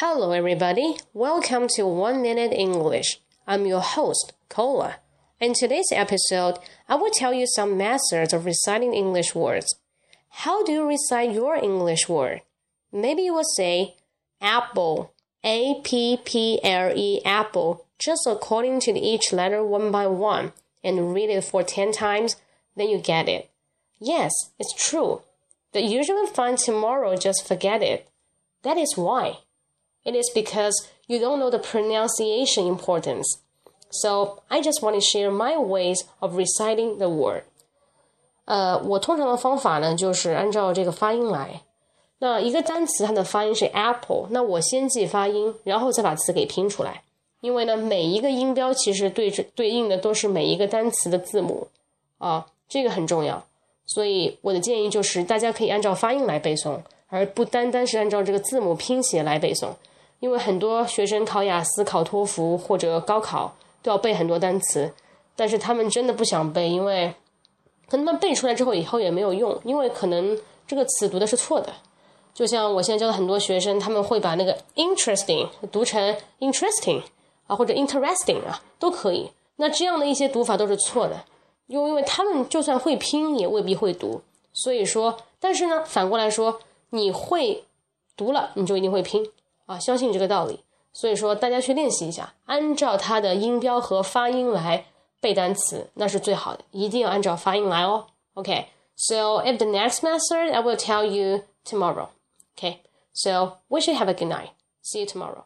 Hello, everybody. Welcome to One Minute English. I'm your host, Kola. In today's episode, I will tell you some methods of reciting English words. How do you recite your English word? Maybe you will say apple, A P P L E, apple, just according to each letter one by one, and read it for 10 times, then you get it. Yes, it's true. But usually find tomorrow just forget it. That is why. It is because you don't know the pronunciation importance. So I just want to share my ways of reciting the word. 呃，我通常的方法呢，就是按照这个发音来。那一个单词它的发音是 apple，那我先记发音，然后再把词给拼出来。因为呢，每一个音标其实对着对应的都是每一个单词的字母啊，这个很重要。所以我的建议就是，大家可以按照发音来背诵， 而不单单是按照这个字母拼写来背诵。因为很多学生考雅思、考托福或者高考都要背很多单词，但是他们真的不想背，因为可能他们背出来之后以后也没有用，因为可能这个词读的是错的。就像我现在教的很多学生，他们会把那个 interesting 读成 interesting 啊，或者 interesting 啊，都可以。那这样的一些读法都是错的，因为因为他们就算会拼，也未必会读。所以说，但是呢，反过来说，你会读了，你就一定会拼。啊，相信这个道理，所以说大家去练习一下，按照它的音标和发音来背单词，那是最好的，一定要按照发音来哦。OK，so if the next method I will tell you tomorrow. OK，so wish you have a good night. See you tomorrow.